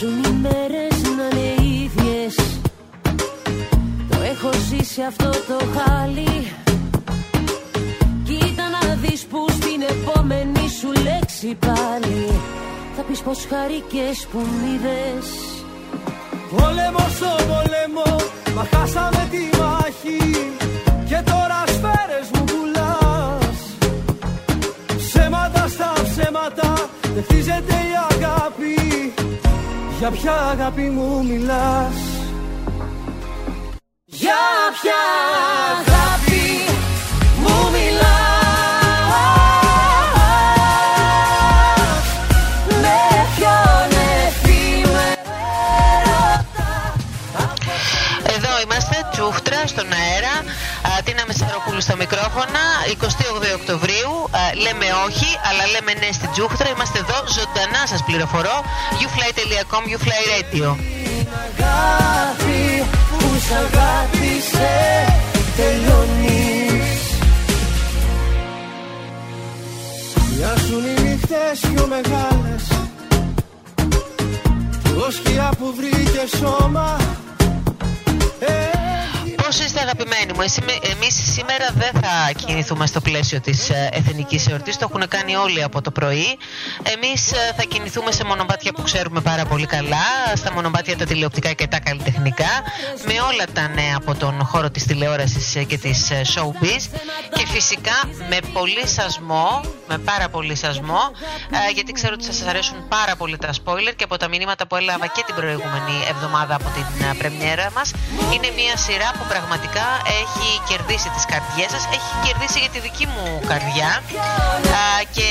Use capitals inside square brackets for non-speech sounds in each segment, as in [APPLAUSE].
Μοιάζουν οι μέρες να είναι ίδιες. Το έχω ζήσει αυτό το χάλι. Κοίτα να δεις που στην επόμενη σου λέξη πάλι. Θα πεις πως χαρικές που μ' είδες. Πόλεμο στο πόλεμο, μα χάσαμε τη μάχη. Και τώρα σφαίρες μου πουλάς. Ψέματα στα ψέματα, δεν χτίζεται η αγάπη Για ποια αγάπη μου μιλάς; Για ποια αγάπη μου μιλάς; Με ποιον Εδώ είμαστε, τσούχτρα στον αέρα. Α, Τίνα Μεσαροπούλου στα μικρόφωνα. 28 Οκτωβρίου. Α, λέμε όχι, αλλά λέμε ναι στην τσούχτρα. Είμαστε εδώ, ζωντανά σας πληροφορώ. youfly.com, youfly radio. αγάπη που σ' αγάπησε τελειώνεις Μοιάζουν οι νύχτες πιο μεγάλες Ως σκιά που βρήκε σώμα ε, Πώ είστε αγαπημένοι μου, εμείς σήμερα δεν θα κινηθούμε στο πλαίσιο της εθνικής εορτής. Το έχουν κάνει όλοι από το πρωί. Εμείς θα κινηθούμε σε μονοπάτια που ξέρουμε πάρα πολύ καλά, στα μονοπάτια τα τηλεοπτικά και τα καλλιτεχνικά, με όλα τα νέα από τον χώρο της τηλεόρασης και της showbiz. Και φυσικά με πολύ σασμό, με πάρα πολύ σασμό, ε, γιατί ξέρω ότι σας αρέσουν πάρα πολύ τα spoiler και από τα μηνύματα που έλαβα και την προηγούμενη εβδομάδα από την ε, πρεμιέρα μας. Είναι μια σειρά που πραγματικά έχει κερδίσει τις καρδιές σας, έχει κερδίσει για τη δική μου καρδιά α, και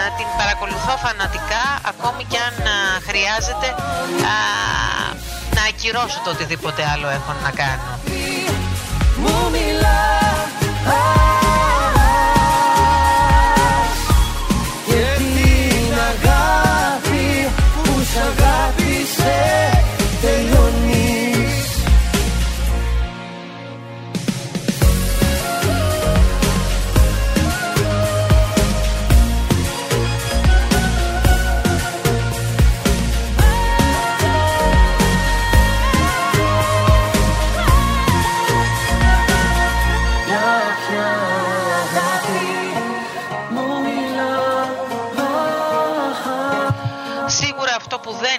α, την παρακολουθώ φανατικά ακόμη και αν α, χρειάζεται α, να ακυρώσω το οτιδήποτε άλλο έχω να κάνω.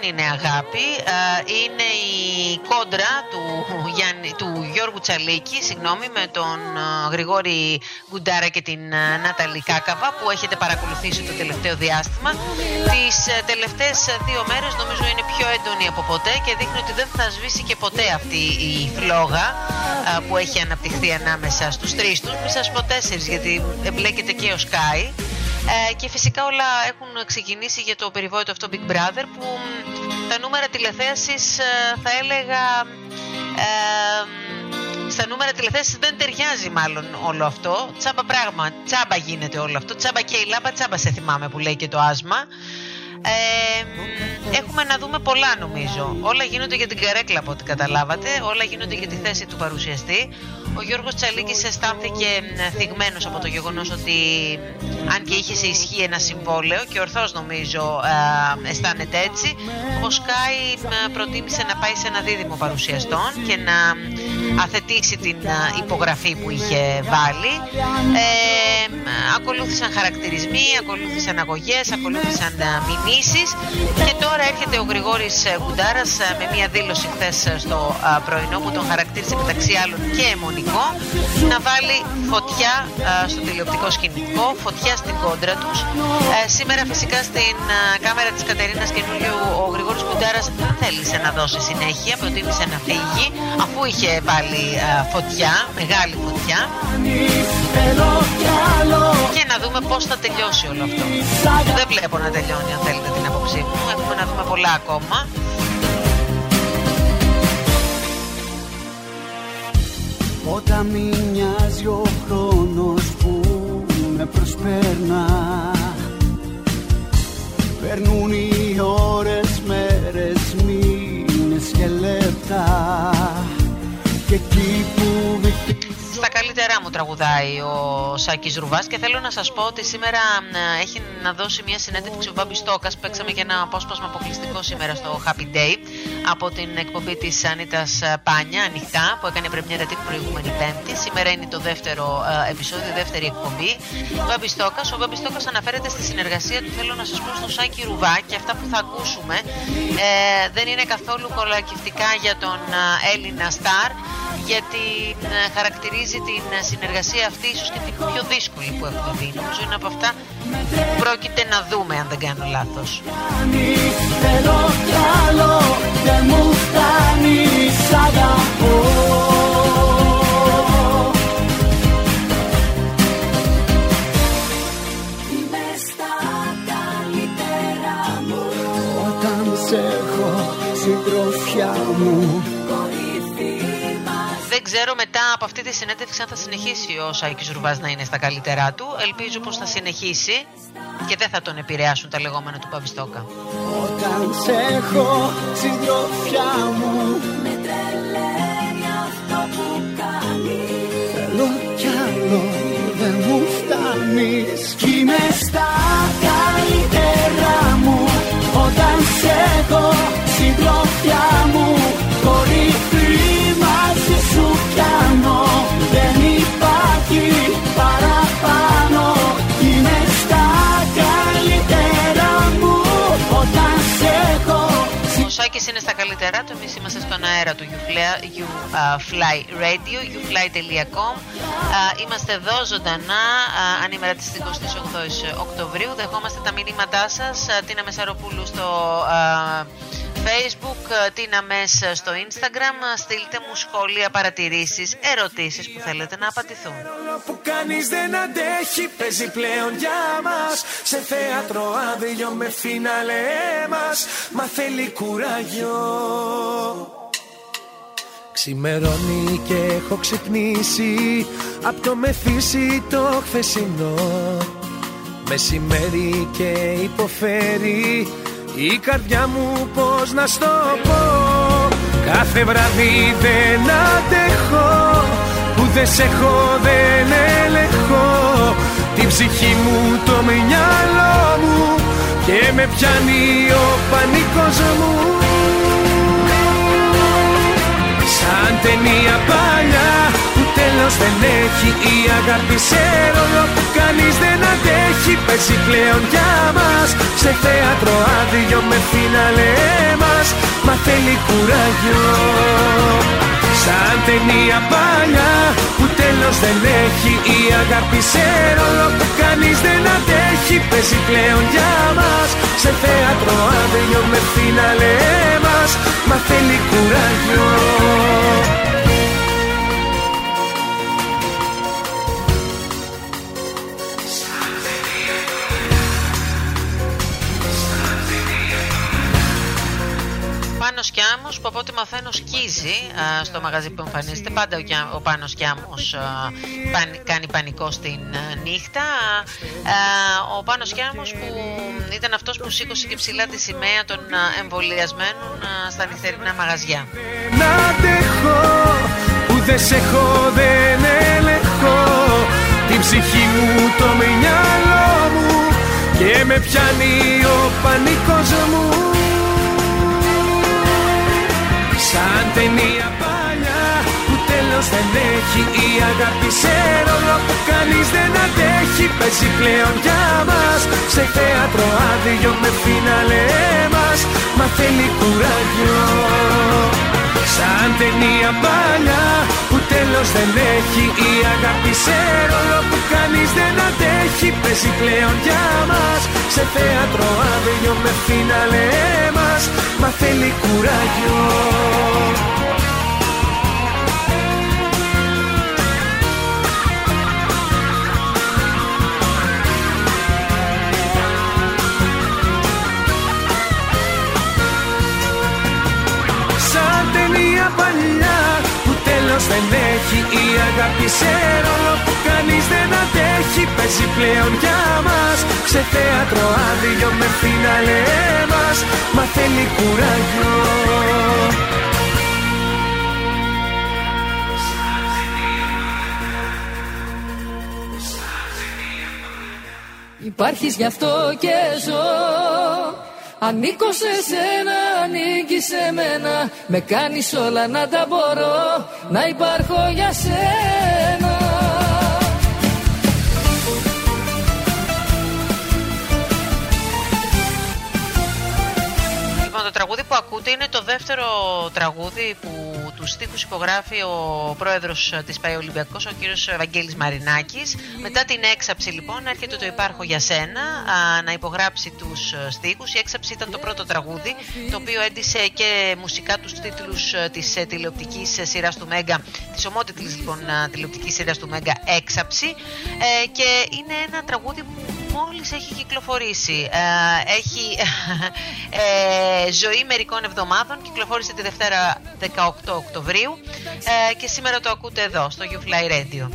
Είναι αγάπη α, είναι η κόντρα του, Γιάννη, του Γιώργου Τσαλίκη συγγνώμη, με τον α, Γρηγόρη Γκουντάρα και την α, Νάταλη Κάκαβα που έχετε παρακολουθήσει το τελευταίο διάστημα. Τις α, τελευταίες α, δύο μέρες νομίζω είναι πιο έντονη από ποτέ και δείχνει ότι δεν θα σβήσει και ποτέ αυτή η φλόγα α, που έχει αναπτυχθεί ανάμεσα στους τρεις τους. Μη σας πω τέσσερις γιατί εμπλέκεται και ο Sky. Ε, και φυσικά όλα έχουν ξεκινήσει για το περιβόητο αυτό Big Brother που μ, τα νούμερα τηλεθέασης ε, θα έλεγα ε, στα νούμερα τηλεθέασης δεν ταιριάζει μάλλον όλο αυτό. Τσάμπα πράγμα, τσάμπα γίνεται όλο αυτό. Τσάμπα και η λάμπα, τσάμπα σε θυμάμαι που λέει και το άσμα ε, έχουμε να δούμε πολλά νομίζω. Όλα γίνονται για την καρέκλα από ό,τι καταλάβατε. Όλα γίνονται για τη θέση του παρουσιαστή. Ο Γιώργος Τσαλίκης αισθάνθηκε μ, θυγμένος από το γεγονός ότι μ, αν και είχε σε ισχύ ένα συμβόλαιο και ορθώς νομίζω ε, αισθάνεται έτσι ο Σκάι μ, προτίμησε να πάει σε ένα δίδυμο παρουσιαστών και να μ, αθετήσει την α, υπογραφή που είχε βάλει. Ε, μ, ακολούθησαν χαρακτηρισμοί, ακολούθησαν αγωγές, ακολούθησαν α, μηνύσεις και τώρα έρχεται ο Γρηγόρης ε, Γκουντάρας ε, με μια δήλωση χθες στο α, πρωινό που τον χαρακτήρισε μεταξύ άλλων και αιμονικό να βάλει φωτιά α, στο τηλεοπτικό σκηνικό, φωτιά στην κόντρα τους. Ε, σήμερα φυσικά στην α, κάμερα της Κατερίνας Καινούριου ο Γρηγόρης Γκουντάρας δεν θέλησε να δώσει συνέχεια, προτίμησε να φύγει αφού είχε βάλει α, φωτιά, μεγάλη φωτιά Θέλω κι άλλο και να δούμε πώς θα τελειώσει όλο αυτό. Δεν βλέπω να τελειώνει αν θέλετε την άποψή μου. Έχουμε να δούμε πολλά ακόμα. Όταν μη μοιάζει ο χρόνος που με προσπέρνα Περνούν οι ώρες, μέρες, μήνες και λεπτά Και εκεί που με Στα καλύτερα καλύτερά μου τραγουδάει ο Σάκης Ρουβάς και θέλω να σας πω ότι σήμερα έχει να δώσει μια συνέντευξη ο Μπάμπης Στόκας παίξαμε και ένα απόσπασμα αποκλειστικό σήμερα στο Happy Day από την εκπομπή της Ανίτας Πάνια ανοιχτά που έκανε πρεμιέρα την προηγούμενη πέμπτη. Σήμερα είναι το δεύτερο ε, επεισόδιο, δεύτερη εκπομπή. Μπάμπης Στόκας, ο Μπάμπης Στόκας αναφέρεται στη συνεργασία του. Θέλω να σας πω στο Σάκη Ρουβά και αυτά που θα ακούσουμε ε, δεν είναι καθόλου κολακευτικά για τον ε, Έλληνα Σταρ γιατί ε, χαρακτηρίζει την ε, συνεργασία αυτή ίσως και την πιο δύσκολη που έχουμε δει. Νομίζω είναι από αυτά που πρόκειται να δούμε αν δεν κάνω λάθος. Όταν από αυτή τη συνέντευξη αν θα συνεχίσει ο Σάικης Ρουβάς να είναι στα καλύτερά του. Ελπίζω πως θα συνεχίσει και δεν θα τον επηρεάσουν τα λεγόμενα του Παβιστόκα. Όταν σε έχω συντροφιά μου Με τρελαίνει αυτό που κάνεις Θέλω κι άλλο δεν μου φτάνεις Κι είμαι στα Σάκης είναι στα καλύτερα του, εμείς είμαστε στον αέρα του You Fly Radio, youfly.com Είμαστε εδώ ζωντανά, ανήμερα της 28 Οκτωβρίου, δεχόμαστε τα μηνύματά σας, Τίνα Μεσαροπούλου στο Facebook, Τίνα Μέσα στο Instagram. Στείλτε μου σχόλια, παρατηρήσεις, ερωτήσεις που θέλετε να απαντηθούν. Που κανείς δεν αντέχει, παίζει πλέον για μας. Σε θέατρο άδειο με φίναλε μας. Μα θέλει κουράγιο. Ξημερώνει και έχω ξυπνήσει Απ' το μεθύσι το χθεσινό Μεσημέρι και υποφέρει η καρδιά μου πως να στο πω; Κάθε βράδυ δεν αντέχω Που δεν σε έχω δεν ελεγχώ Την ψυχή μου το μυαλό μου Και με πιάνει ο πανικός μου. Σαν ταινία παλιά. που τέλος δεν έχει Η αγάπη σε ρόλο. Που κανείς δεν αντέχει Πέσει πλέον για μας. Σε θέατρο άδειο με φίναλε μας. Μα θέλει κουράγιο. Σαν ταινία παλιά που τέλος δεν έχει Η αγάπη σε ρόλο. Που κανείς δεν αντέχει Παίζει πλέον για μας. Σε θέατρο άδειο με φίναλε μας. Μα θέλει κουράγιο Πάνος Κιάμος που από ό,τι μαθαίνω σκίζει α, στο μαγαζί που εμφανίζεται. Πάντα ο, ο Πάνος Κιάμος α, παν, κάνει πανικό στην α, νύχτα. Ο Πάνος Κιάμος που ήταν αυτός που σήκωσε και ψηλά τη σημαία των εμβολιασμένων στα νυχτερινά μαγαζιά. Να αντέχω που δεν σε έχω δεν ελεγχώ. Την ψυχή μου το μυαλό μου και με πιάνει ο πανικός μου Σαν ταινία παλιά που τέλος δεν έχει Η αγάπη σε ρόλο που κανείς δεν αντέχει Παίζει πλέον για μας. Σε θέατρο άδειο με φίναλε μας Μα θέλει κουράγιο. Σαν ταινία παλιά που τέλος δεν έχει Η αγάπη σε ρόλο που κανείς δεν αντέχει. Παίζει πλέον για μας. Σε θέατρο άδειο με φίναλε μας. Μα θέλει κουράγιο δεν έχει η αγάπη σε ρόλο που κανείς δεν αντέχει. Παίζει πλέον για μας Σε θέατρο άδειο με φιναλέ μας. Μα θέλει κουράγιο. Υπάρχεις γι' αυτό και ζω. Ανήκω σε σένα, ανήκει σε μένα. Με κάνεις όλα να τα μπορώ Να υπάρχω για σένα το τραγούδι που ακούτε είναι το δεύτερο τραγούδι που τους στίχους υπογράφει ο πρόεδρος της ΠΑΕ Ολυμπιακός, ο κύριος Ευαγγέλης Μαρινάκης. Μετά την έξαψη λοιπόν έρχεται το υπάρχω για σένα να υπογράψει τους στίχους. Η έξαψη ήταν το πρώτο τραγούδι, το οποίο έντυσε και μουσικά τους τίτλους της τηλεοπτικής σειράς του Μέγκα, της ομότιτλης λοιπόν τηλεοπτικής σειράς του Μέγκα έξαψη ε, και είναι ένα τραγούδι που μόλις έχει κυκλοφορήσει. Ε, έχει [LAUGHS] ε, ζωή μερικών εβδομάδων, κυκλοφόρησε τη Δευτέρα 18 Οκτωβρίου ε, και σήμερα το ακούτε εδώ, στο You Fly Radio.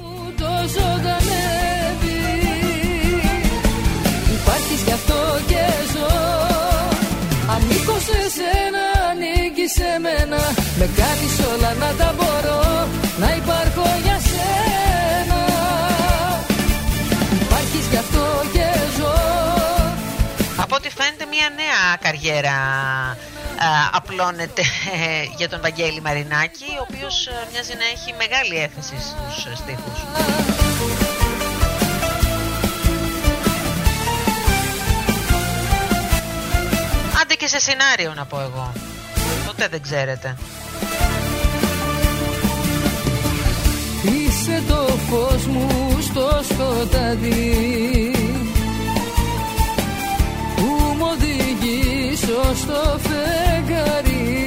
Υπάρχεις γι' αυτό και ζω Ανήκω σε σένα, ανήκει σε μένα Με κάνεις όλα να τα μπορώ Να υπάρχω για σένα Από ό,τι φαίνεται μια νέα καριέρα απλώνεται για τον Βαγγέλη Μαρινάκη ο οποίος μοιάζει να έχει μεγάλη έφεση στους στίχους. Άντε και σε σενάριο να πω εγώ. Ποτέ δεν ξέρετε. Είσαι το φως μου στο σκοτάδι στο φεγγαρί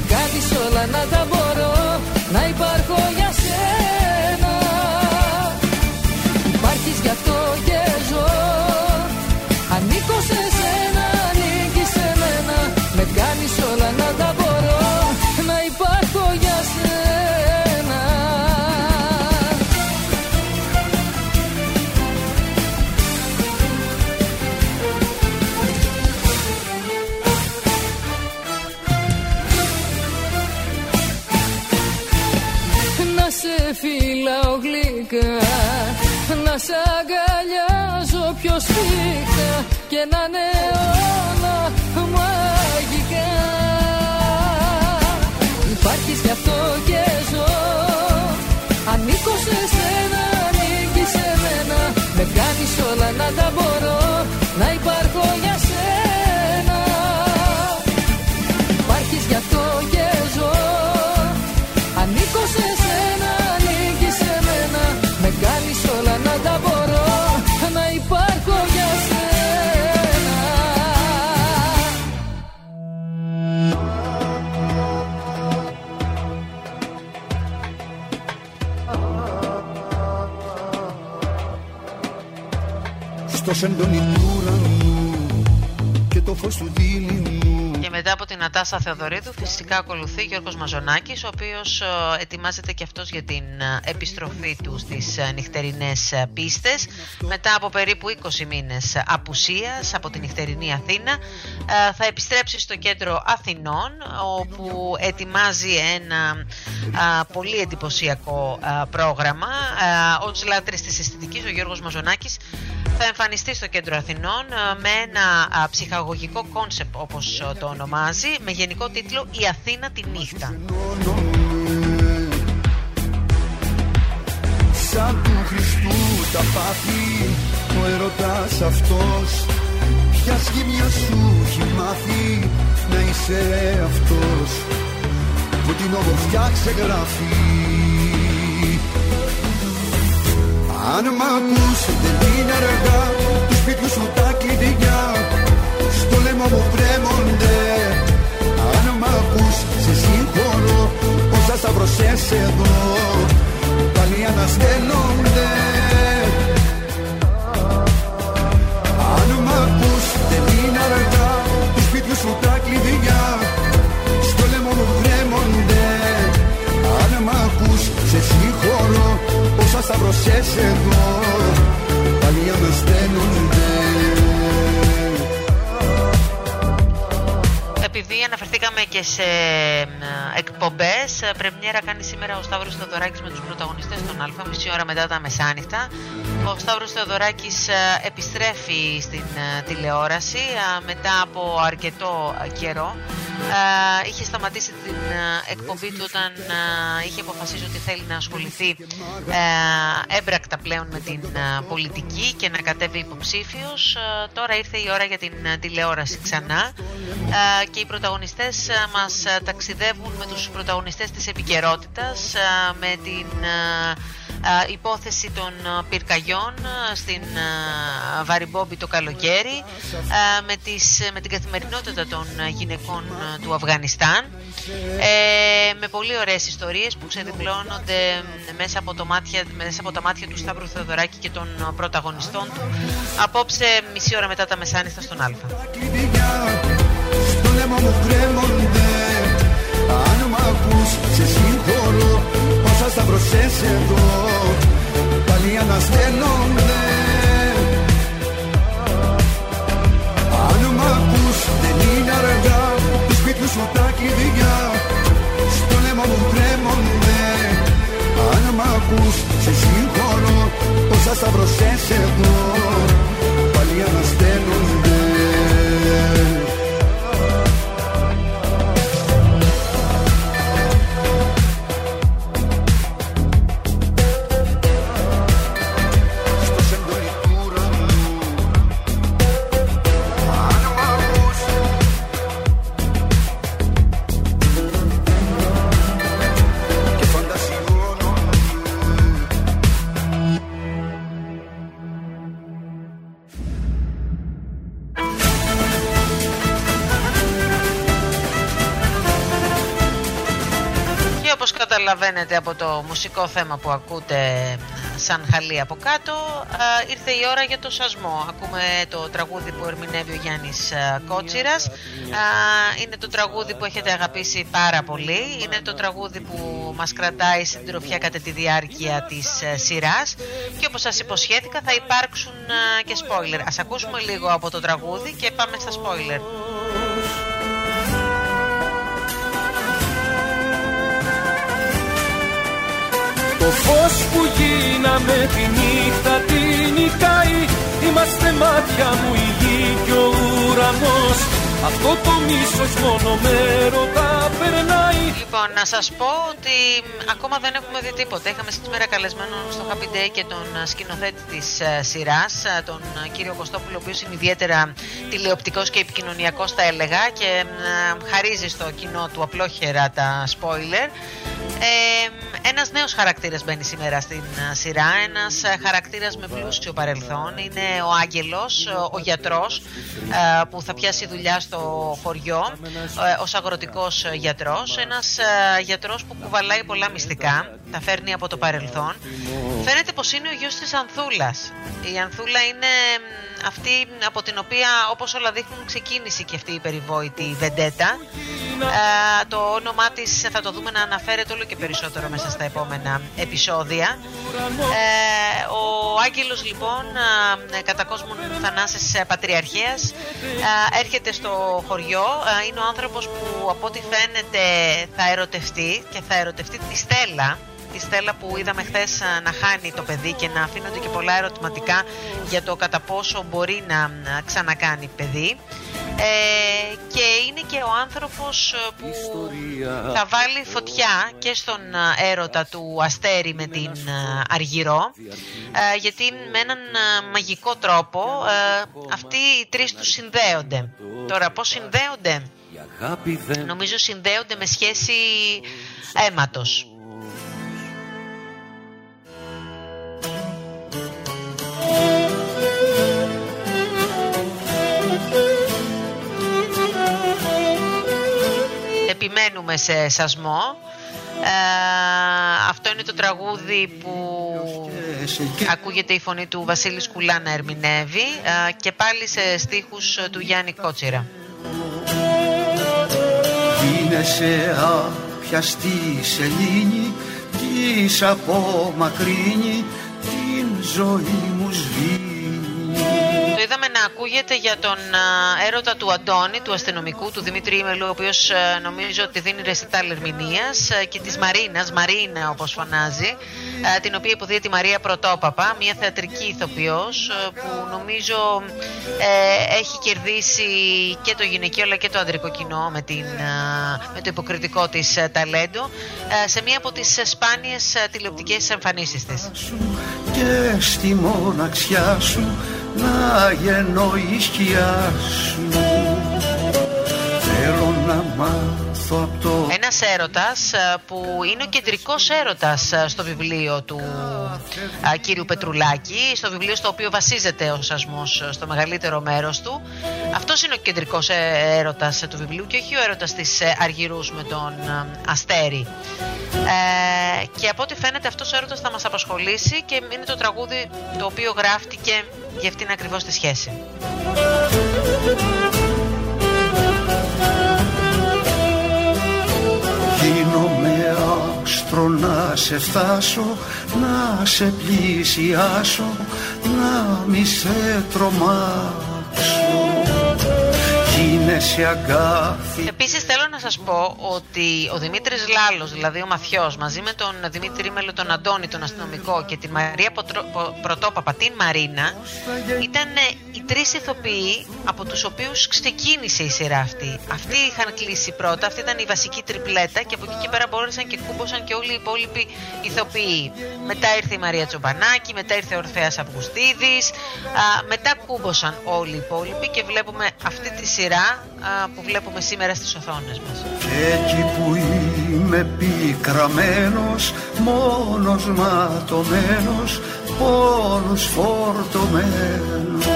Με κάνεις όλα να τα μπορώ Να υπάρχω για σένα. Υπάρχεις γι' αυτό Να σε αγκαλιάζω πιο σφίχτα Και να είναι όλα μαγικά Υπάρχεις γι' αυτό και ζω Ανήκω σε σένα, ανήκεις σε μένα. Με κάνεις όλα να τα μπορώ Να υπάρχω Στο σεντόνι του ουρανού και το φως του δίλημου Και μετά από την Ατάσα Θεοδωρίδου φυσικά ακολουθεί Γιώργος Μαζονάκης ο οποίος ε, ετοιμάζεται και αυτός για την ε, επιστροφή του στις ε, νυχτερινές ε, πίστες. Μετά από περίπου 20 μήνες απουσίας από την νυχτερινή Αθήνα ε, θα επιστρέψει στο κέντρο Αθηνών όπου ετοιμάζει ένα α, πολύ εντυπωσιακό α, πρόγραμμα. Ε, ως λάτρης της αισθητικής ο Γιώργος Μαζονάκης θα εμφανιστεί στο κέντρο Αθηνών ε, με ένα α, ψυχαγωγικό concept όπως ε, το ονομάζει με γενικό τίτλο «Η Αθήνα τη νύχτα». Σαν του Χριστού τα πάθη Ο έρωτάς αυτός Ποια ασχήμια σου έχει μάθει Να είσαι αυτός; Που την ομορφιά ξεγράφεις αν μ' δεν είναι αργά. Τους σπιτιού σου τα κλειδιά. Στο λαιμό μου βρέμονται. Αν μ' ακούς σε συγχωρώ. Όσα σταυρωσές εδώ Πάλι ανασταίνονται Αν μ' ακούς δεν είναι αργά. Τους σπιτιού σου τα κλειδιά. Σταυρωσές εδώ Πάλι ανασταίνονται Επειδή αναφερθήκαμε και σε εκπομπές, πρεμιέρα κάνει σήμερα ο Σταύρος Θεοδωράκης με τους πρωταγωνιστές των Α, μισή ώρα μετά τα μεσάνυχτα. Ο Σταύρος Θεοδωράκης επιστρέφει στην τηλεόραση μετά από αρκετό καιρό ε, είχε σταματήσει την ε, εκπομπή του όταν ε, είχε αποφασίσει ότι θέλει να ασχοληθεί έμπρακτα πλέον με την πολιτική και να κατέβει υποψήφιος. Τώρα ήρθε η ώρα για την τηλεόραση ξανά και οι πρωταγωνιστές μας ταξιδεύουν με τους πρωταγωνιστές της επικαιρότητας με την υπόθεση των πυρκαγιών στην Βαριμπόμπη το καλοκαίρι με, τις, με την καθημερινότητα των γυναικών του Αφγανιστάν. Ε, με πολύ ωραίες ιστορίες που ξεδιπλώνονται μέσα από, το μάτια, μέσα από τα μάτια του Σταύρου Θεοδωράκη και των πρωταγωνιστών του. Απόψε μισή ώρα μετά τα μεσάνυχτα στον Α. μουσικό θέμα που ακούτε σαν χαλί από κάτω ήρθε η ώρα για το σασμό. Ακούμε το τραγούδι που ερμηνεύει ο Γιάννης Κότσιρας. Είναι το τραγούδι που έχετε αγαπήσει πάρα πολύ. Είναι το τραγούδι που μας κρατάει στην τροφιά κατά τη διάρκεια της σειράς. Και όπως σας υποσχέθηκα θα υπάρξουν και spoiler. Ας ακούσουμε λίγο από το τραγούδι και πάμε στα spoiler Το φως που γίναμε τη νύχτα την νικάει. Είμαστε μάτια μου η γη και ο ουρανός. Αυτό το μίσος μόνο με ρωτά περνάει. Λοιπόν, να σας πω ότι ακόμα δεν έχουμε δει τίποτα. Είχαμε σήμερα καλεσμένο στο Happy Day και τον σκηνοθέτη της ε, σειράς ε, Τον ε, κύριο Κωστόπουλο, ο οποίος είναι ιδιαίτερα τηλεοπτικός και επικοινωνιακός θα έλεγα Και χαρίζει στο κοινό του απλόχερα τα spoiler ε, ένας νέος χαρακτήρας μπαίνει σήμερα στην σειρά. Ένας χαρακτήρας με πλούσιο παρελθόν. Είναι ο Άγγελος, ο γιατρός Που θα πιάσει δουλειά στο χωριό ε, ως αγροτικός γιατρός. Ένας ε, γιατρός που κουβαλάει πολλά μυστικά τα φέρνει από το παρελθόν. Φαίνεται πως είναι ο γιος της Ανθούλας. Η Ανθούλα είναι αυτή από την οποία όπως όλα δείχνουν ξεκίνησε και αυτή η περιβόητη βεντέτα. Ε, το όνομά της θα το δούμε να αναφέρεται όλο και περισσότερο μέσα στα επόμενα επεισόδια. Ε, ο Άγγελος λοιπόν ε, κατά κόσμον Θανάσης Πατριαρχίας ε, έρχεται στο χωριό. Είναι ο άνθρωπος που από ό,τι φαίνεται θα ερωτευτεί και θα ερωτευτεί τη Στέλλα τη Στέλλα που είδαμε χθες να χάνει το παιδί και να αφήνονται και πολλά ερωτηματικά για το κατά πόσο μπορεί να ξανακάνει παιδί. Ε, και είναι και ο άνθρωπος που θα βάλει φωτιά και στον έρωτα του Αστέρι με την Αργυρό. Ε, γιατί με έναν μαγικό τρόπο ε, αυτοί οι τρεις τους συνδέονται. Τώρα πως συνδέονται; Νομίζω συνδέονται με σχέση αίματος Επιμένουμε σε σασμό ε, αυτό είναι το τραγούδι που ακούγεται η φωνή του Βασίλης Σκουλά να ερμηνεύει ε, και πάλι σε στίχους του Γιάννη Κότσιρα. Γίνεσαι άπιαστη σελήνη της απομακρύνει ζωή μου σβήνει το είδαμε να ακούγεται για τον έρωτα του Αντώνη, του αστυνομικού, του Δημήτρη Ήμελου, ο οποίος νομίζω ότι δίνει ρεσιτάλ ερμηνεία, και της Μαρίνας, Μαρίνα όπως φωνάζει, την οποία υποδίεται τη Μαρία Πρωτόπαπα, μια θεατρική ηθοποιός που νομίζω ε, έχει κερδίσει και το γυναικείο αλλά και το ανδρικό κοινό με, την, με το υποκριτικό της ταλέντο σε μία από τις σπάνιες τηλεοπτικές εμφανίσεις της. Και στη μοναξιά σου να γεννώ η σκιά σου. Θέλω να μάθω από το... Ένας έρωτας ε, που είναι ο κεντρικός έρωτας ε, στο βιβλίο του α, ε, κύριου Πετρουλάκη στο βιβλίο στο οποίο βασίζεται ο σασμός στο μεγαλύτερο μέρος του αυτός είναι ο κεντρικός έρωτας του βιβλίου και όχι ο έρωτας της Αργυρούς με τον Αστέρι ε, και από ό,τι φαίνεται αυτός ο έρωτας θα μας απασχολήσει και είναι το τραγούδι το οποίο γράφτηκε για αυτήν ακριβώς τη σχέση. Άστρο να σε φτάσω, να σε πλησιάσω, να μη σε τρομάξω γίνεσαι αγκάθι Επίσης θέλω να σας πω ότι ο Δημήτρης Λάλος, δηλαδή ο Μαθιός, μαζί με τον Δημήτρη Μέλο, τον Αντώνη, τον αστυνομικό και τη Μαρία Πρωτόπαπα, την Μαρίνα, ήταν οι τρεις ηθοποιοί από τους οποίους ξεκίνησε η σειρά αυτή. Αυτοί είχαν κλείσει πρώτα, αυτή ήταν η βασική τριπλέτα και από εκεί και πέρα μπόρεσαν και κούμποσαν και όλοι οι υπόλοιποι ηθοποιοί. Μετά ήρθε η Μαρία Τσομπανάκη, μετά ήρθε ο Ορφέας Αυγουστίδης, μετά κούμποσαν όλοι οι υπόλοιποι και βλέπουμε αυτή τη σειρά που βλέπουμε σήμερα στις οθόνες μας. Και εκεί που είμαι πικραμένος, μόνος ματωμένος, πόνος φορτωμένος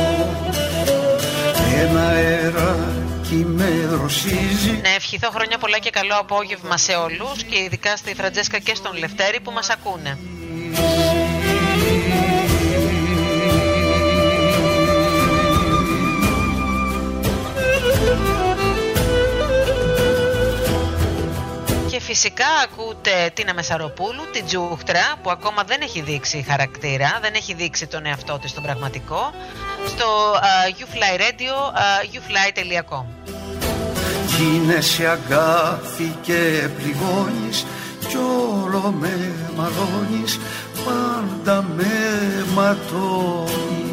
ένα αεράκι με δροσίζει Να ευχηθώ χρόνια πολλά και καλό απόγευμα σε όλους και ειδικά στη Φραντζέσκα και στον Λευτέρη που μας ακούνε. Φυσικά ακούτε την Αμεσαροπούλου, την Τζούχτρα, που ακόμα δεν έχει δείξει χαρακτήρα, δεν έχει δείξει τον εαυτό της τον πραγματικό, στο uh, YouFly Radio, uh, youfly.com. Γίνεσαι αγκάθι και πληγώνεις κι όλο με μαλώνεις, πάντα με ματώνεις.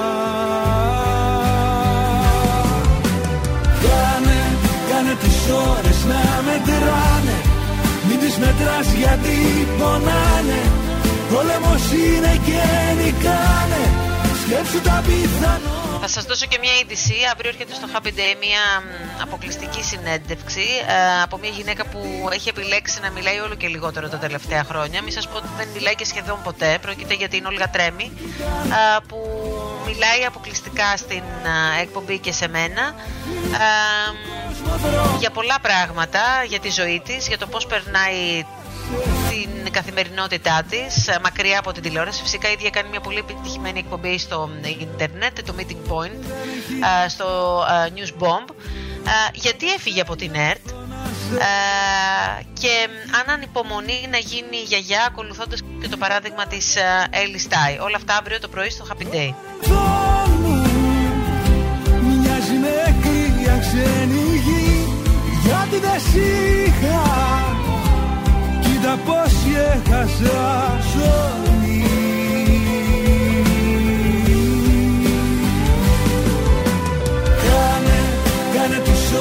ώρες να μετράνε Μην τις μετράς γιατί πονάνε Πόλεμος είναι και νικάνε Σκέψου τα πιθανό θα σας δώσω και μια είδηση. Αύριο έρχεται στο Happy Day μια αποκλειστική συνέντευξη ε, από μια γυναίκα που έχει επιλέξει να μιλάει όλο και λιγότερο τα τελευταία χρόνια. Μην σας πω ότι δεν μιλάει και σχεδόν ποτέ. Πρόκειται για την Όλγα Τρέμι ε, που μιλάει αποκλειστικά στην ε, εκπομπή και σε μένα για πολλά πράγματα, για τη ζωή της, για το πώς περνάει την καθημερινότητά της μακριά από την τηλεόραση. Φυσικά η ίδια κάνει μια πολύ επιτυχημένη εκπομπή στο ίντερνετ, το Meeting Point, στο News Bomb. Γιατί έφυγε από την ΕΡΤ; Και αν ανυπομονεί να γίνει γιαγιά ακολουθώντας και το παράδειγμα της Έλλη Στάι. Όλα αυτά αύριο το πρωί στο Happy Day. Μοιάζει με κρύα ξένη γη Γιατί δεν είχα Κοίτα πως έχασα ζωή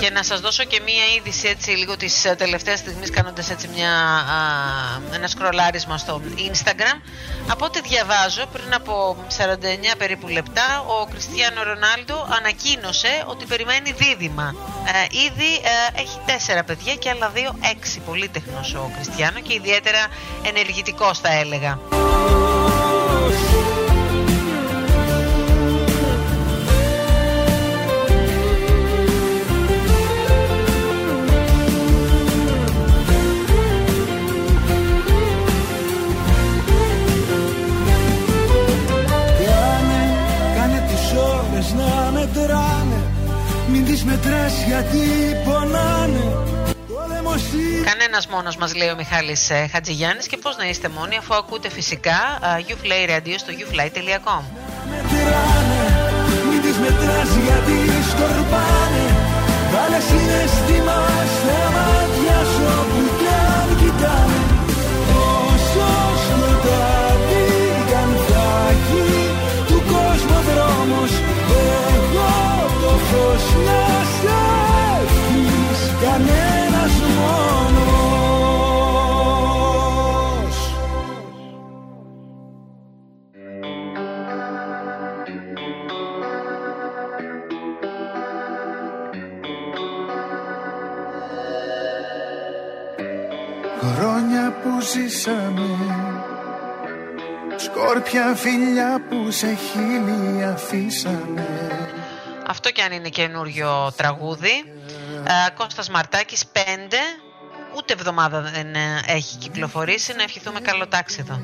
και να σας δώσω και μία είδηση έτσι λίγο της ε, τελευταίας στιγμής κάνοντας έτσι μια, α, ένα σκρολάρισμα στο Instagram. Από ό,τι διαβάζω πριν από 49 περίπου λεπτά ο Κριστιανό Ρονάλντο ανακοίνωσε ότι περιμένει δίδυμα. Ε, ήδη ε, έχει τέσσερα παιδιά και άλλα δύο έξι. Πολύτεχνος ο Κριστιανό και ιδιαίτερα ενεργητικός θα έλεγα μετράς γιατί πονάνε Κανένας μόνος μας λέει ο Μιχάλης ε, Χατζηγιάννης και πώς να είστε μόνοι αφού ακούτε φυσικά uh, Uflay Radio στο uflay.com. Μετράνε, μην τις μετράς γιατί σκορπάνε. Βάλε συναισθήμα στα μάτια σου όπου κι αν κοιτάνε. Όσο σκοτάδι αν θα έχει του κόσμου δρόμος. Εγώ το φως να κανένας μόνος. Χρόνια που ζήσαμε Σκόρπια φιλιά που σε χείλη αφήσαμε. Αυτό κι αν είναι καινούριο τραγούδι ε, Κώστας Μαρτάκης 5 Ούτε εβδομάδα δεν ε, έχει κυκλοφορήσει. Να ευχηθούμε καλό τάξιδο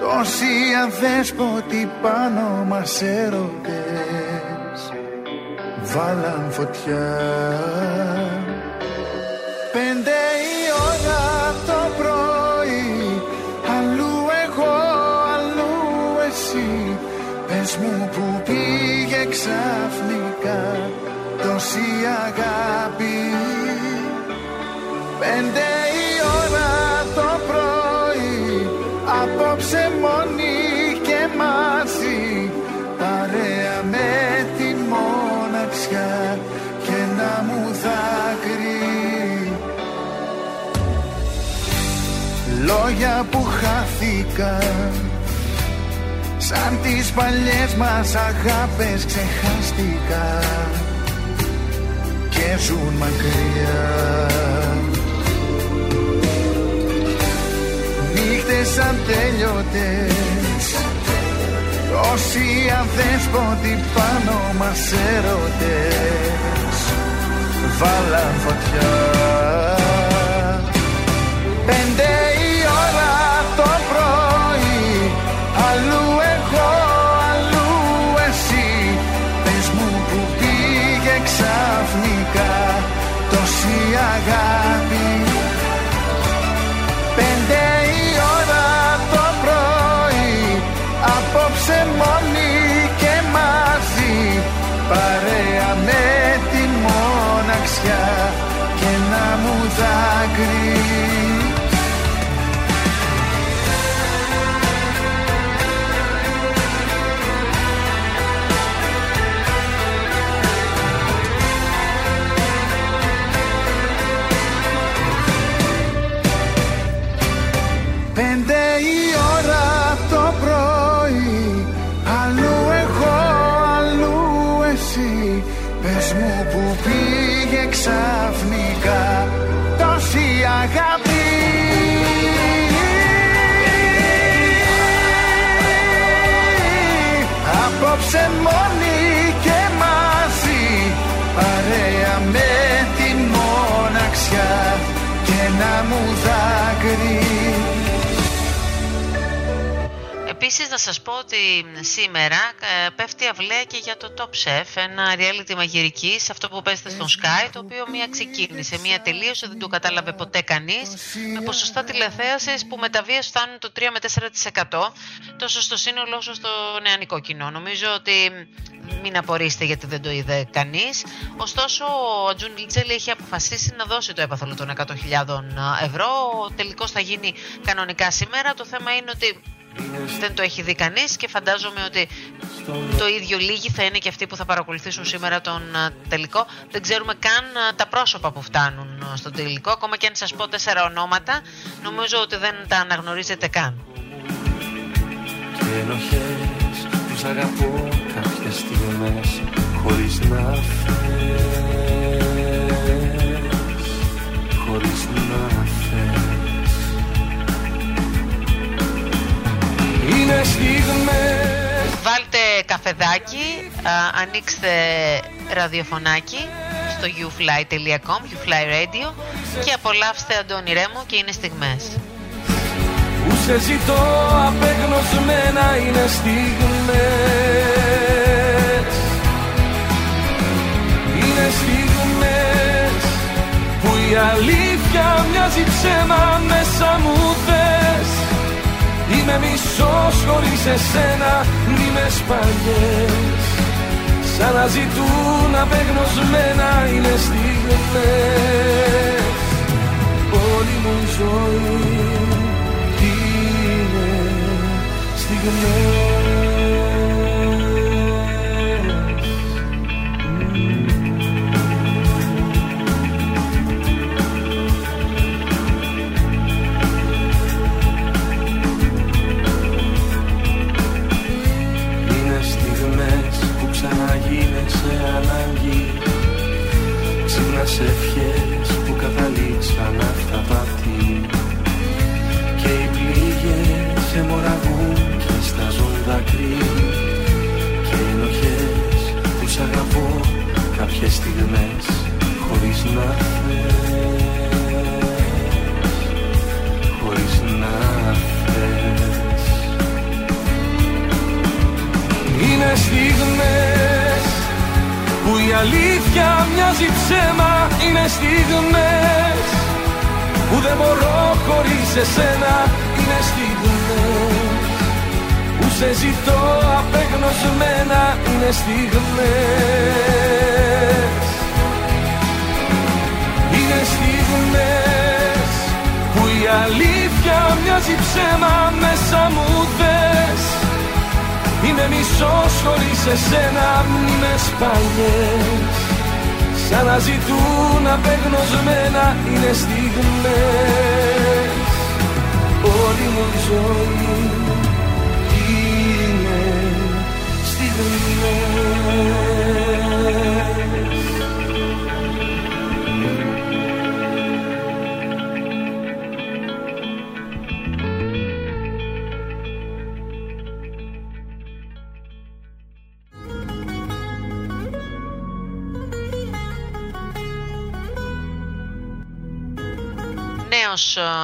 Τόσοι αδέσποτοι πάνω μας έρωτες. Βάλαν φωτιά. Πέντε η ώρα το πρωί. Αλλού εγώ, αλλού εσύ. Πες μου που πήγε ξαφνικά τόση αγάπη. Πέντε η ώρα το πρωί Απόψε μόνοι και μαζί. Παρέα με τη μοναξιά Και να μου δάκρυ Λόγια που χάθηκαν Σαν τις παλιές μας αγάπες ξεχάστηκαν. και ζουν μακριά. Νύχτες ατέλειωτες Όσοι αδέσποτοι πάνω μας έρωτες Βάλαν φωτιά. Πέντε pagar. Σας πω ότι σήμερα ε, πέφτει αυλαία και για το Top Chef, ένα reality μαγειρικής, αυτό που παίζεται στον Sky, το οποίο μία ξεκίνησε, μία τελείωσε, δεν το κατάλαβε ποτέ κανείς, με ποσοστά τηλεθέασης που με τα βίας φτάνουν το 3 με 4% τόσο στο σύνολο όσο στο νεανικό κοινό. Νομίζω ότι μην απορρίστε γιατί δεν το είδε κανείς. Ωστόσο, ο Τζουν Λίτσελ έχει αποφασίσει να δώσει το έπαθολο των 100.000 ευρώ. Ο τελικός θα γίνει κανονικά σήμερα. Το θέμα είναι ότι δεν το έχει δει κανείς και φαντάζομαι ότι το ίδιο λίγοι θα είναι και αυτοί που θα παρακολουθήσουν σήμερα τον τελικό. Δεν ξέρουμε καν τα πρόσωπα που φτάνουν στον τελικό. Ακόμα και αν σας πω τέσσερα ονόματα, νομίζω ότι δεν τα αναγνωρίζετε καν. Και ενοχές τους αγαπώ κάποιες στιγμές χωρίς να θες, στιγμές Βάλτε καφεδάκι, α, ανοίξτε ραδιοφωνάκι στο youfly.com, youfly radio και απολαύστε Αντώνη Ρέμο και είναι στιγμές. που σε ζητώ απεγνωσμένα είναι στιγμές Είναι στιγμές που η αλήθεια μοιάζει ψέμα μέσα μου θες Είμαι μισός χωρίς εσένα μνήμες παλιές Σαν να ζητούν απεγνωσμένα είναι στιγμές. Όλη μου η ζωή είναι στιγμές ανάγκη. Ξύπνας ευχές που καταλήξαν αυταπατή Και οι πληγές αιμορραγούν και στάζουν δάκρυ Και οι ενοχές που σ' αγαπώ κάποιες στιγμές χωρίς να θες. Χωρίς να θες. Είναι στιγμές που η αλήθεια μοιάζει ψέμα Είναι στιγμές που δεν μπορώ χωρίς εσένα Είναι στιγμές που σε ζητώ απεγνωσμένα Είναι στιγμές. Είναι στιγμές που η αλήθεια μοιάζει ψέμα Μέσα μου δες Είμαι μισός χωρίς εσένα μνήμες παλιές Σαν να ζητούν απεγνωσμένα είναι στιγμές. Όλη μου η ζωή είναι στιγμές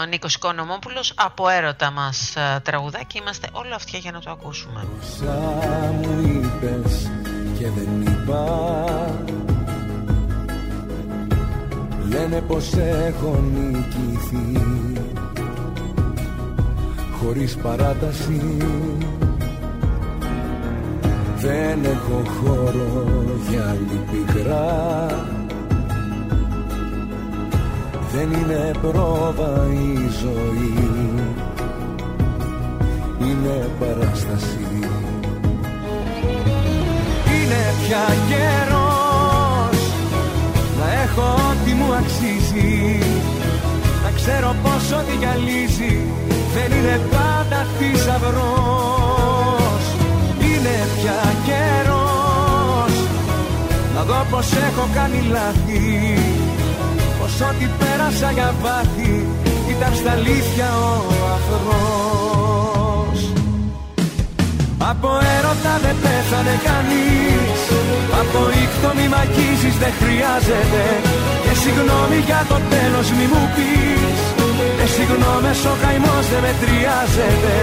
Νίκος Οικονομόπουλος από έρωτα μας ε, τραγουδά και είμαστε όλα αυτιά για να το ακούσουμε. Όσα μου είπες και δεν είπα Λένε πως έχω νικηθεί. Χωρίς παράταση Δεν έχω χώρο για άλλη πικρά Δεν είναι πρόβα η ζωή. Είναι παράσταση. Είναι πια καιρός Να έχω ό,τι μου αξίζει. Να ξέρω πως ό,τι γυαλίζει Δεν είναι πάντα θησαυρός. Είναι πια καιρός Να δω πως έχω κάνει λάθη. Πως ό,τι πέρασα για βάθη Ήταν στα αλήθεια ο αφρός Από έρωτα δεν πέθανε κανείς Από ήχτο μη μ' αγγίζεις δεν χρειάζεται. Και συγγνώμη για το τέλος μη μου πεις. Και συγγνώμες ο καημός δεν μετριάζεται.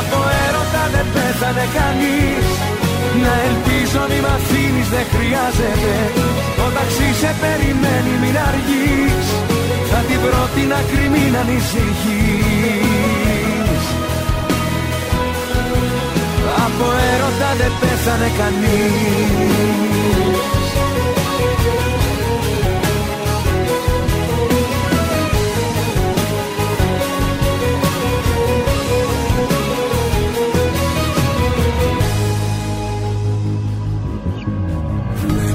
Από έρωτα δεν πέθανε κανείς Να ελπίζω μη μ' αφήνεις δεν χρειάζεται. Το ταξί σε περιμένει μην αργείς. Θα την πρώτη να κρυμεί να ανησυχείς. Από έρωτα δεν πέθανε κανείς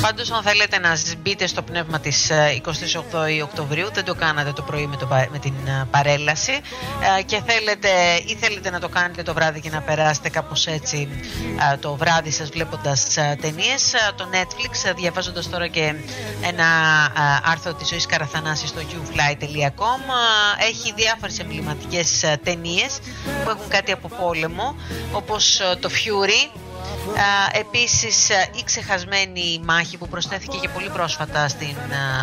Πάντως αν θέλετε να μπείτε στο πνεύμα της 28 ε, Οκτωβρίου δεν το κάνατε το πρωί με, το, με την ε, παρέλαση. Ε, και θέλετε ή θέλετε να το κάνετε το βράδυ και να περάσετε κάπως έτσι το βράδυ σας βλέποντας ταινίες το Netflix διαβάζοντας τώρα και ένα άρθρο της ζωής Καραθανάσης στο youfly.com έχει διάφορες εμβληματικές ταινίες που έχουν κάτι από πόλεμο όπως το Fury επίσης η ξεχασμένη μάχη που προσθέθηκε και πολύ πρόσφατα στην,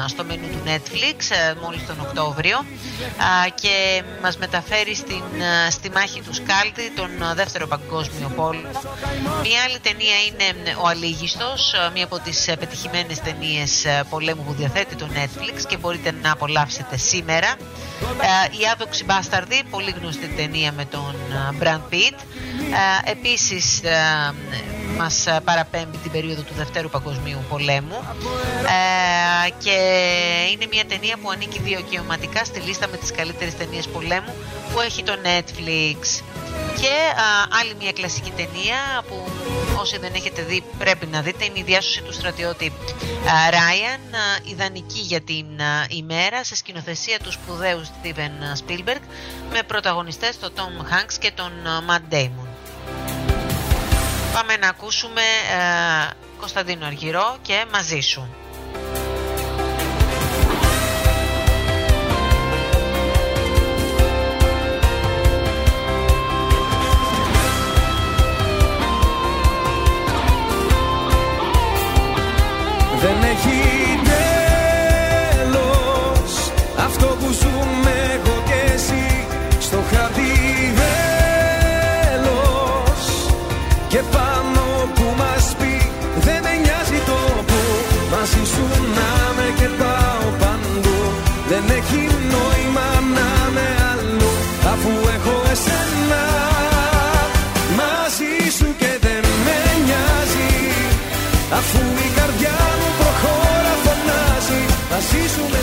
στο μενού του Netflix μόλις τον Οκτώβριο και μας μεταφέρει στην, στη μάχη του Σκάλτη τον δεύτερο παγκόσμιο πόλεμο. Μια άλλη ταινία είναι Ο Αλήγιστος, μία από τις πετυχημένες ταινίες πολέμου που διαθέτει το Netflix και μπορείτε να απολαύσετε σήμερα. Η Άδοξη Μπάσταρδη, πολύ γνωστή ταινία με τον Brad Pitt. Επίσης μας ε, παραπέμπει την περίοδο του Δευτέρου Παγκοσμίου Πολέμου. Ε, και είναι μια ταινία που ανήκει δικαιωματικά στη λίστα με τις καλύτερες ταινίες πολέμου που έχει το Netflix. Και άλλη μια κλασική ταινία που όσοι δεν έχετε δει πρέπει να δείτε. Είναι η διάσωση του στρατιώτη Ράιαν ιδανική για την ημέρα σε σκηνοθεσία του σπουδαίου Steven Spielberg με πρωταγωνιστές τον Tom Hanks και τον Matt Damon Πάμε να ακούσουμε ε, Κωνσταντίνο Αργυρό και μαζί σου. Δεν έχει και πάνω που μας πει δεν με νοιάζει το που μαζί σου να με και πάω παντού δεν έχει νόημα να με αλλού αφού έχω εσένα μαζί σου και δεν με νοιάζει. Αφού η καρδιά μου προχώρα φωνάζει μαζί σου με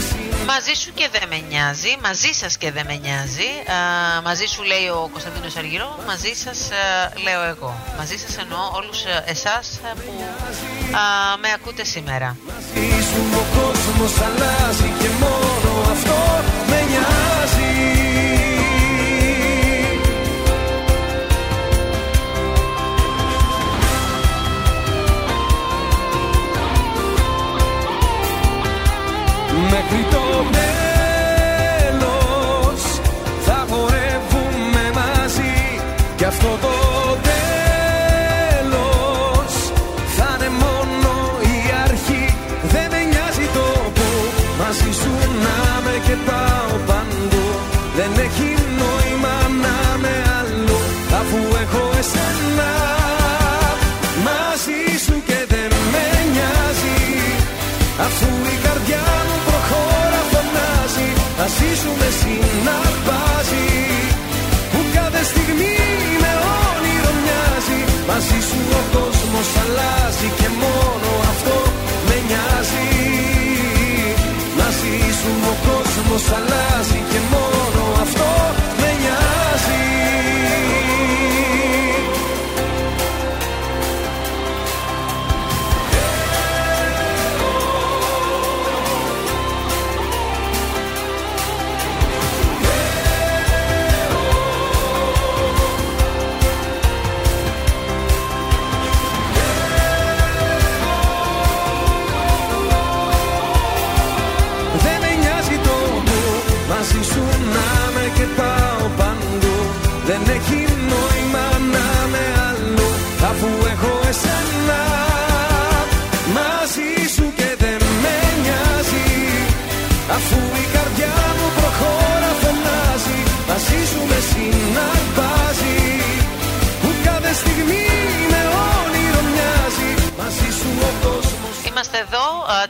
Μαζί σου και δεν με νοιάζει, μαζί σας και δεν με νοιάζει. Α, μαζί σου λέει ο Κωνσταντίνος Αργυρό, μαζί σας α, λέω εγώ. Μαζί σας εννοώ όλους εσάς που α, με ακούτε σήμερα. Μαζί σου ο κόσμος αλλάζει και μόνο αυτό με νοιάζει. Μέχρι το τέλος Μαζί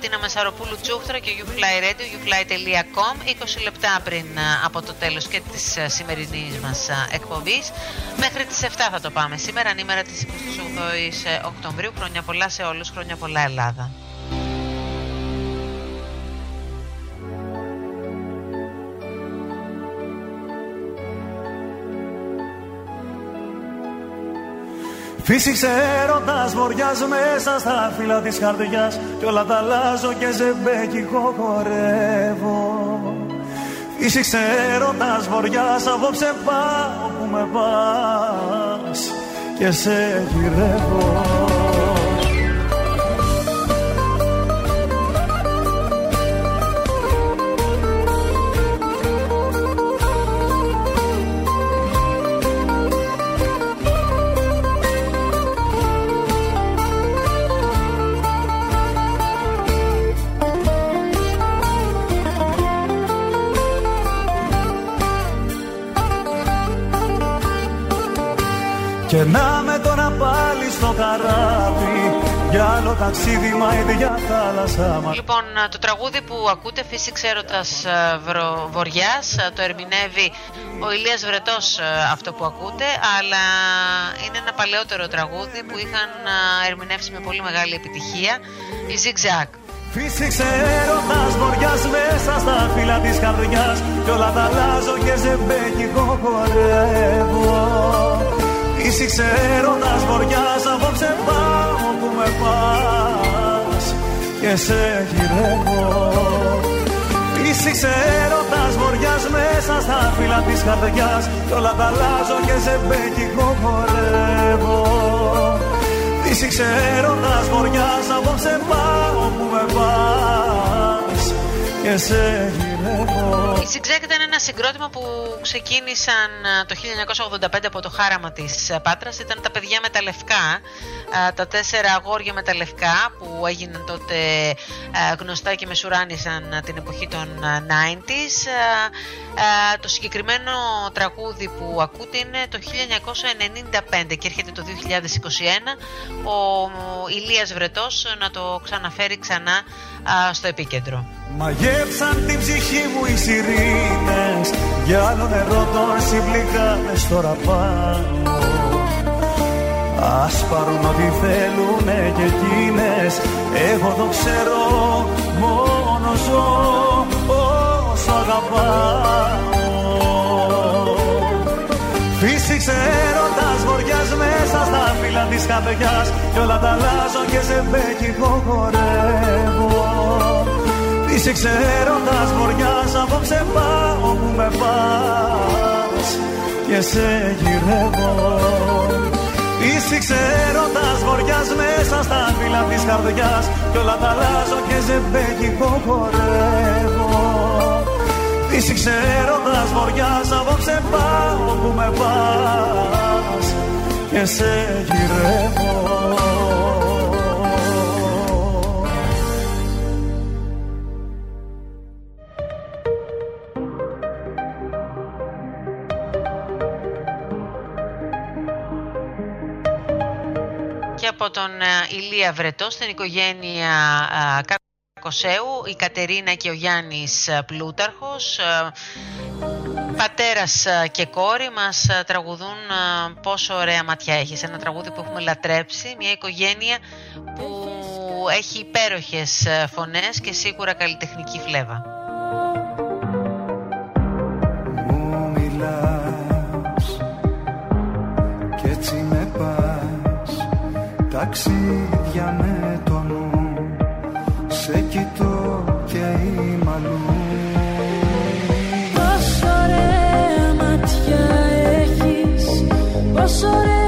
Τίνα Μεσαροπούλου Τσούχτρα και YouFly Radio, youfly.com 20 λεπτά πριν από το τέλος και της σημερινής μας εκπομπής. Μέχρι τις 7 θα το πάμε. Σήμερα, ανήμερα της 28 Οκτωβρίου. Χρόνια πολλά σε όλους, χρόνια πολλά Ελλάδα Φύσηξε έρωτας βοριάς μέσα στα φύλλα της καρδιάς Κι όλα τα αλλάζω και ζεμπέκικο χορεύω. Φύσηξε έρωτας βοριάς απόψε πάω που με πας Και σε γυρεύω Και να με τώρα πάλι στο καράβι. Για άλλο ταξίδι μα ίδια θάλασσα μα Λοιπόν, το τραγούδι που ακούτε Φύσηξε έρωτας ε, βοριάς ε, Το ερμηνεύει ο Ηλίας Βρετός ε, αυτό που ακούτε Αλλά είναι ένα παλαιότερο τραγούδι Που είχαν ερμηνεύσει με πολύ μεγάλη επιτυχία Η Zigzag. Φύσηξε έρωτας βοριάς μέσα στα φύλλα της καρδιάς Κι όλα τα αλλάζω και ζεμπέκικο χορεύω Φύσηξε έρωτας βοριάς απόψε πάω που με πας. Και σε γυρεύω. Φύσηξε έρωτας βοριάς μέσα στα φύλλα της καρδιάς. Κι όλα τα αλλάζω και σε μπέκικο χορεύω. Φύσηξε έρωτας βοριάς απόψε πάω που με πας. Και σε γυρεύω Η Zigzag ήταν ένα συγκρότημα που ξεκίνησαν το 1985 από το χάραμα της Πάτρας. Ήταν τα παιδιά με τα λευκά τα τέσσερα αγόρια με τα λευκά που έγιναν τότε γνωστά και μεσουράνησαν την εποχή των 90s το συγκεκριμένο τραγούδι που ακούτε είναι το 1995 και έρχεται το 2021 ο Ηλίας Βρετός να το ξαναφέρει ξανά στο επίκεντρο. Μαγέψαν την ψυχή μου οι σιρήνες Για άλλο νερό τον συμπληκάνε τώρα πάνω Ας πάρουν ό,τι θέλουνε και εκείνες Εγώ το ξέρω μόνο ζω όσο αγαπάω. Φύσηξε έρωτας βοριάς μέσα στα φύλλα της καρδιάς Κι όλα τα αλλάζω και σε μπέκικο χορεύω Φύσηξε έρωτας βοριάς απόψε πάω που με πας. Και σε γυρεύω. Φύσηξε έρωτας βοριάς μέσα στα φύλλα της καρδιάς. Κι όλα τα αλλάζω και σε μπέκικο χορεύω. Φύσηξε έρωτας βοριάς απόψε πάω που με πας. Και σε γυρεύω τον Ηλία Βρετό στην οικογένεια Κακοσέου, η Κατερίνα και ο Γιάννης Πλούταρχος. Πατέρας και κόρη μας τραγουδούν πόσο ωραία ματιά έχεις. Ένα τραγούδι που έχουμε λατρέψει. Μια οικογένεια που έχει υπέροχες φωνές και σίγουρα καλλιτεχνική φλέβα. Μου μιλάς κι έτσι με πας ταξίδια με το νου. Σε κοιτώ και είμαι αλλού. Πόσο ωραία ματιά έχεις Πόσο ωραία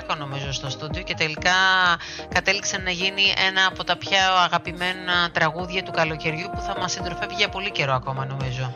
πλάκα νομίζω στο στούντιο και τελικά κατέληξε να γίνει ένα από τα πιο αγαπημένα τραγούδια του καλοκαιριού που θα μας συντροφεύει για πολύ καιρό ακόμα νομίζω.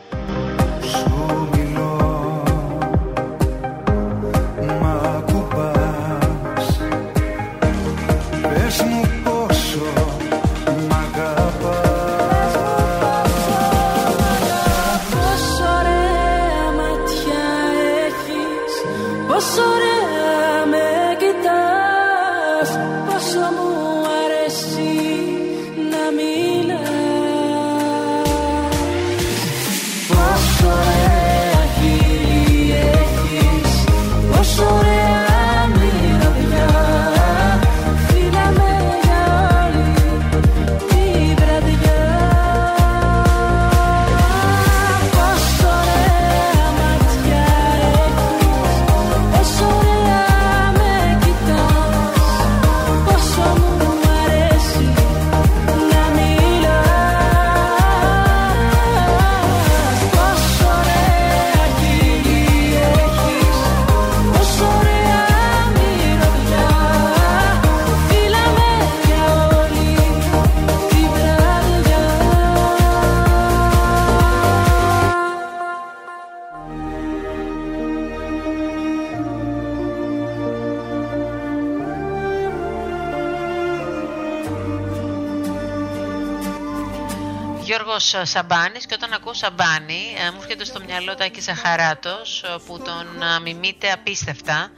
Σαμπάνης και όταν ακούω Σαμπάνη ε, μου έρχεται στο μυαλό Τάκη Ζαχαράτος ε, που τον ε, μιμείται απίστευτα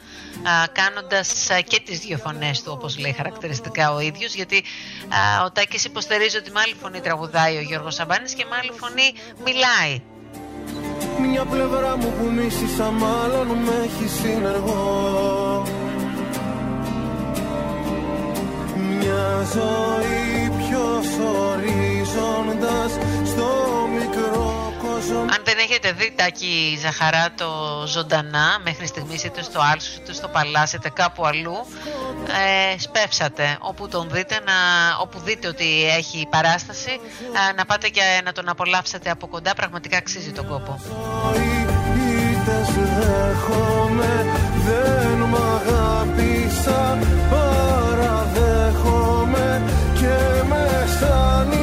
κάνοντας και τις δύο φωνές του όπως λέει χαρακτηριστικά ο ίδιος γιατί ο Τάκης υποστηρίζει ότι με άλλη φωνή τραγουδάει ο Γιώργος Σαμπάνης και με άλλη φωνή μιλάει. Μια πλευρά μου που μίσησα μάλλον με έχει συνεργό. Μια ζωή ποιος ορίζοντας στο μικρό κόσμο. Αν δεν έχετε δει Τάκη Ζαχαρά το ζωντανά μέχρι στιγμής είτε στο Άλσου είτε στο Παλάς είτε κάπου αλλού ε, σπεύσατε. Όπου τον δείτε να, όπου δείτε ότι έχει παράσταση ε, να πάτε και να τον απολαύσετε από κοντά πραγματικά αξίζει τον κόπο. Δεν μ' αγάπησα sana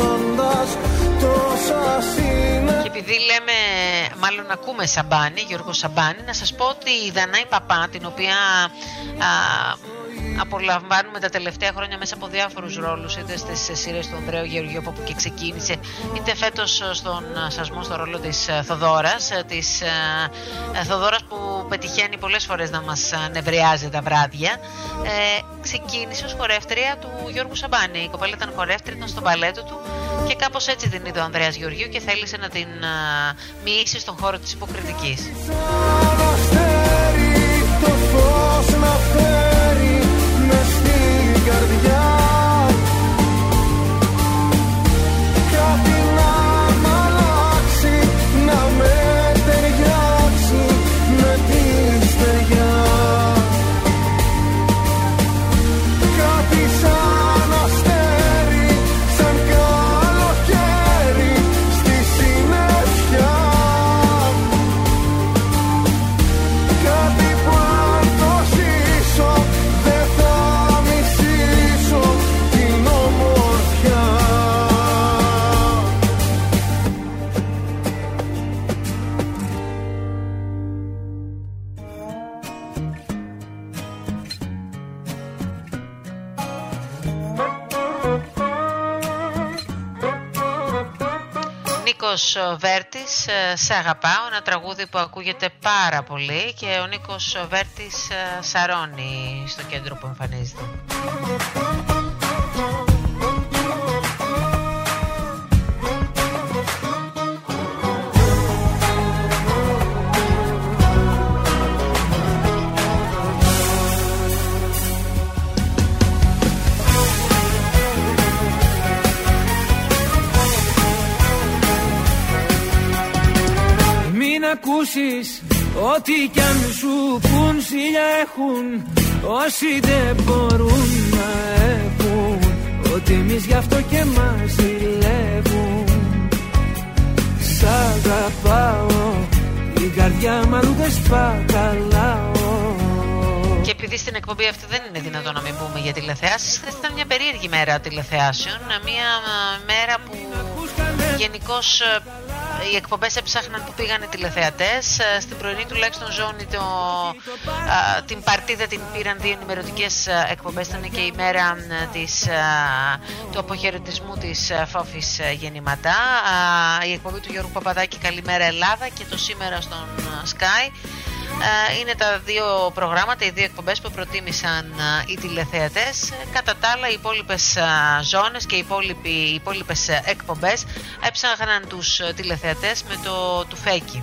του χωρίζοντας τόσα επειδή λέμε, μάλλον ακούμε Σαμπάνη, Γιώργο Σαμπάνη, να σας πω ότι η Δανάη Παπά, την οποία α, απολαμβάνουμε τα τελευταία χρόνια μέσα από διάφορους ρόλους, είτε στις σειρές του Ανδρέου Γεωργίου που και ξεκίνησε, είτε φέτος στον σασμό στο ρόλο της Θοδώρας, της Θοδώρας που πετυχαίνει πολλές φορές να μας νευριάζει τα βράδια, ε, ξεκίνησε ως χορεύτρια του Γιώργου Σαμπάνη. Η κοπέλα ήταν χορεύτρια, ήταν στο παλέτο του Και κάπως έτσι την είδε ο Ανδρέας Γεωργίου και θέλησε να την α, μοιήσει στον χώρο της υποκριτικής. Σαν αστέρι το φως να Νίκος Βέρτης, ε, «Σε αγαπάω», ένα τραγούδι που ακούγεται πάρα πολύ και ο Νίκος Βέρτης ε, σαρώνει στο κέντρο που εμφανίζεται. Ακούσεις ό,τι κι αν σου πουν Σιλιά έχουν όσοι δεν μπορούν να έχουν Ότι εμείς γι' αυτό και μας ζηλεύουν. Σ' αγαπάω η καρδιά μου αλλού δεν σπαταλάω Και επειδή στην εκπομπή αυτή δεν είναι δυνατόν να μην πούμε για τηλεθεάσεις, χθες ήταν μια περίεργη μέρα τηλεθεάσεων, μια ε, μέρα που γενικώς οι εκπομπές έψαχναν που πήγαν οι τηλεθεατές. Ε, Στην πρωινή τουλάχιστον ζώνη το, α, την παρτίδα την πήραν δύο ενημερωτικές εκπομπές. Ήταν και η μέρα ε, της, α, του αποχαιρετισμού της ε, Φόφης ε, Γεννηματά. Α, Η εκπομπή του Γιώργου Παπαδάκη Καλημέρα Ελλάδα και το σήμερα στον ε, Sky. Ε, είναι τα δύο προγράμματα, οι δύο εκπομπές που προτίμησαν ε, οι τηλεθεατές. Ε, Κατά τα άλλα, οι υπόλοιπες ζώνες και οι, υπόλοιποι, οι υπόλοιπες εκπομπές έψαχναν τους ε, τηλεθεατές με το τουφέκι.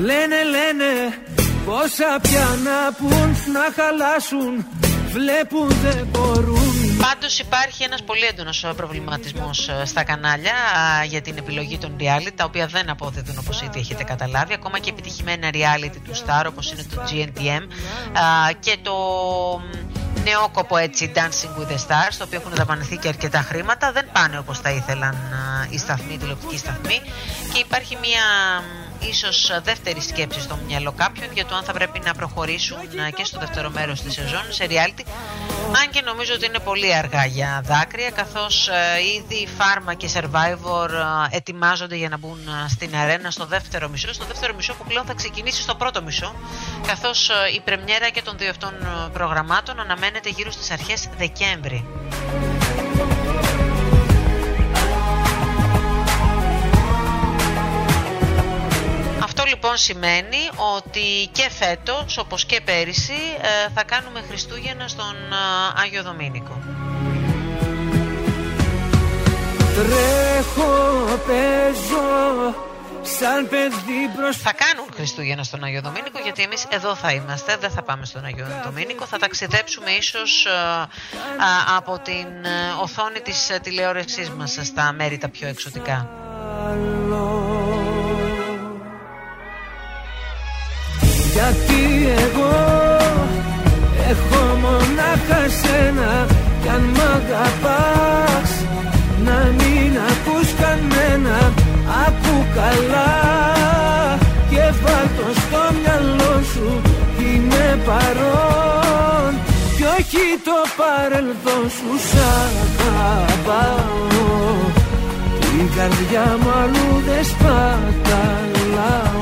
Λένε, λένε πόσα πια να πουν να χαλάσουν Βλέπουν δεν μπορούν Πάντως υπάρχει ένας πολύ έντονος προβληματισμός στα κανάλια α, για την επιλογή των reality, τα οποία δεν αποδίδουν όπως ήδη έχετε καταλάβει. Ακόμα και επιτυχημένα reality του Star, όπως είναι το GNTM α, και το μ, νεόκοπο έτσι Dancing with the Stars, το οποίο έχουν δαπανηθεί και αρκετά χρήματα, δεν πάνε όπως θα ήθελαν α, οι σταθμοί, οι τηλεοπτικοί σταθμοί. Και υπάρχει μια μ, ίσως δεύτερη σκέψη στο μυαλό κάποιων για το αν θα πρέπει να προχωρήσουν α, και στο δεύτερο μέρος της σεζόν σε reality. Αν και νομίζω ότι είναι πολύ αργά για δάκρυα καθώς ε, ήδη Pharma και Survivor ε, ετοιμάζονται για να μπουν ε, στην αρένα στο δεύτερο μισό. Στο δεύτερο μισό που πλέον θα ξεκινήσει στο πρώτο μισό καθώς ε, η πρεμιέρα και των δύο αυτών ε, προγραμμάτων αναμένεται γύρω στις αρχές Δεκέμβρη λοιπόν σημαίνει ότι και φέτος, όπως και πέρυσι, ε, θα κάνουμε Χριστούγεννα στον ε, Άγιο Δομήνικο. Τρέχω, παίζω σαν παιδί μπροστά Θα κάνουν Χριστούγεννα στον Άγιο Δομήνικο γιατί εμείς εδώ θα είμαστε, δεν θα πάμε στον Άγιο Δομήνικο. Θα ταξιδέψουμε ίσως ε, α, από την ε, οθόνη της ε, τηλεόρασής μας στα μέρη τα πιο εξωτικά. Γιατί εγώ έχω μονάχα σένα Κι αν μ' αγαπάς να μην ακούς κανένα Ακού καλά. Και βάλ' το στο μυαλό σου Είμαι παρόν. Κι όχι το παρελθόν σου Σ' αγαπάω. Την καρδιά μου αλλού δεν σπαταλάω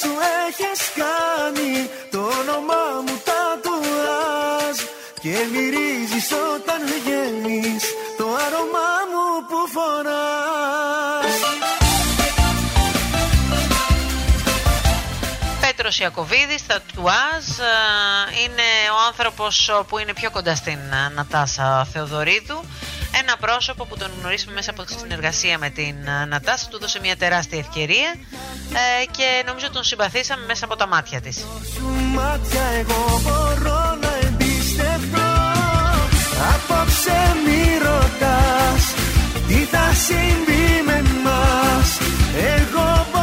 σου έχεις κάνει. Το όνομά μου τατουάζ και μυρίζεις όταν βγαίνεις το άρωμά μου που φοράς. Πέτρος Ιακωβίδης, τατουάζ, είναι ο άνθρωπος που είναι πιο κοντά στην Νατάσα Θεοδωρίδου. Ένα πρόσωπο που τον γνωρίσαμε μέσα από τη συνεργασία με την Νατάσα, του δώσε μια τεράστια ευκαιρία ε, και νομίζω τον συμπαθήσαμε μέσα από τα μάτια της. Μάτια εγώ μπορώ να εμπιστευτώ. Απόψε μη ρωτάς τι θα συμβεί με μας Εγώ μπορώ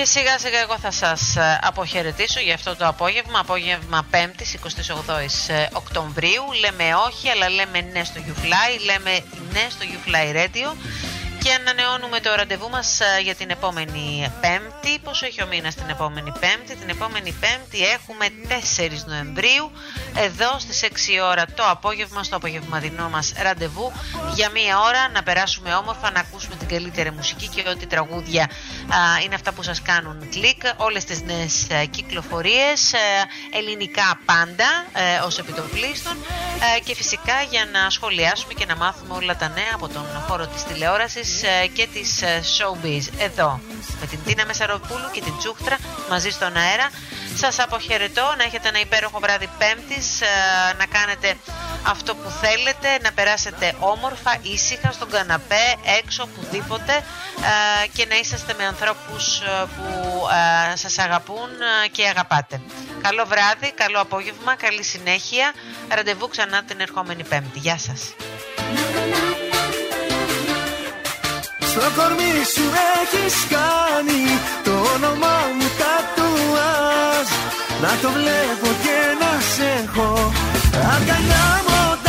Και σιγά σιγά εγώ θα σας ε, αποχαιρετήσω για αυτό το απόγευμα, απόγευμα 5ης 28ης ε, Οκτωβρίου. Λέμε όχι, αλλά λέμε ναι στο YouFly, λέμε ναι στο YouFly Radio και ανανεώνουμε το ραντεβού μας ε, για την επόμενη Πέμπτη. Πόσο έχει ο μήνας την επόμενη Πέμπτη; Την επόμενη Πέμπτη έχουμε 4 Νοεμβρίου εδώ στις 6 ώρα το απόγευμα στο απογευματινό μας ραντεβού για μία ώρα να περάσουμε όμορφα, να ακούσουμε την καλύτερη μουσική και ό,τι τραγούδια α, είναι αυτά που σας κάνουν κλικ, όλες τις νέες ε, κυκλοφορίες, ε, ελληνικά πάντα ε, ως επιτοπλίστων ε, και φυσικά για να σχολιάσουμε και να μάθουμε όλα τα νέα από τον χώρο της τηλεόρασης ε, και της ε, showbiz εδώ με την Τίνα Μεσαροπούλου και την Τσούχτρα μαζί στον αέρα. Σας αποχαιρετώ, να έχετε ένα υπέροχο βράδυ Πέμπτης, ε, να κάνετε αυτό που θέλετε, να περάσετε όμορφα, ήσυχα στον καναπέ, έξω, οπουδήποτε ε, και να είσαστε με ανθρώπους ε, που ε, σας αγαπούν ε, και αγαπάτε. Καλό βράδυ, καλό απόγευμα, καλή συνέχεια. Ραντεβού ξανά την ερχόμενη Πέμπτη. Γεια σας. Στο κορμί σου έχεις κάνει το όνομα μου τατουάζ. Να το βλέπω και να σε έχω. Αγκαλιά μου